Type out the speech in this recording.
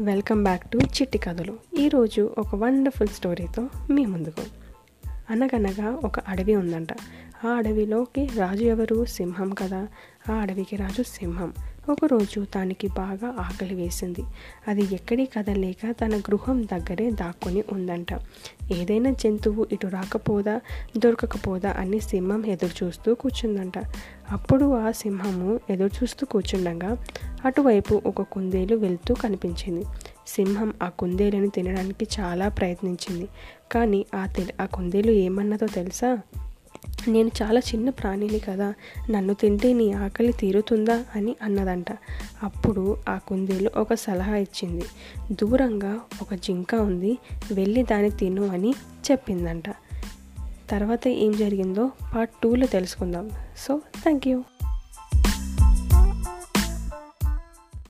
Welcome back to చిట్టి కథలు. ఈరోజు ఒక వండర్ఫుల్ స్టోరీతో మీ ముందుకు. అనగనగా ఒక అడవి ఉందంట. ఆ అడవిలోకి రాజు ఎవరు? సింహం కదా. ఆ అడవికి రాజు సింహం. ఒకరోజు తనకి బాగా ఆకలి వేసింది. అది ఎక్కడి కదలేక తన గృహం దగ్గరే దాక్కుని ఉందంట. ఏదైనా జంతువు ఇటు రాకపోదా దొరకకపోదా అని సింహం ఎదురు చూస్తూ కూర్చుందంట. అప్పుడు ఆ సింహము ఎదురు చూస్తూ కూర్చుండగా అటువైపు ఒక కుందేలు వెళ్తూ కనిపించింది. సింహం ఆ కుందేలుని తినడానికి చాలా ప్రయత్నించింది. కానీ ఆ తె ఆ కుందేలు ఏమన్నదో తెలుసా? నేను చాలా చిన్న ప్రాణిని కదా నన్ను తింటే నీ ఆకలి తీరుతుందా అని అన్నదంట. అప్పుడు ఆ కుందేలు ఒక సలహా ఇచ్చింది. దూరంగా ఒక జింక ఉంది వెళ్ళి దాన్ని తిను అని చెప్పిందంట. తర్వాత ఏం జరిగిందో పార్ట్ టూలో తెలుసుకుందాం. So thank you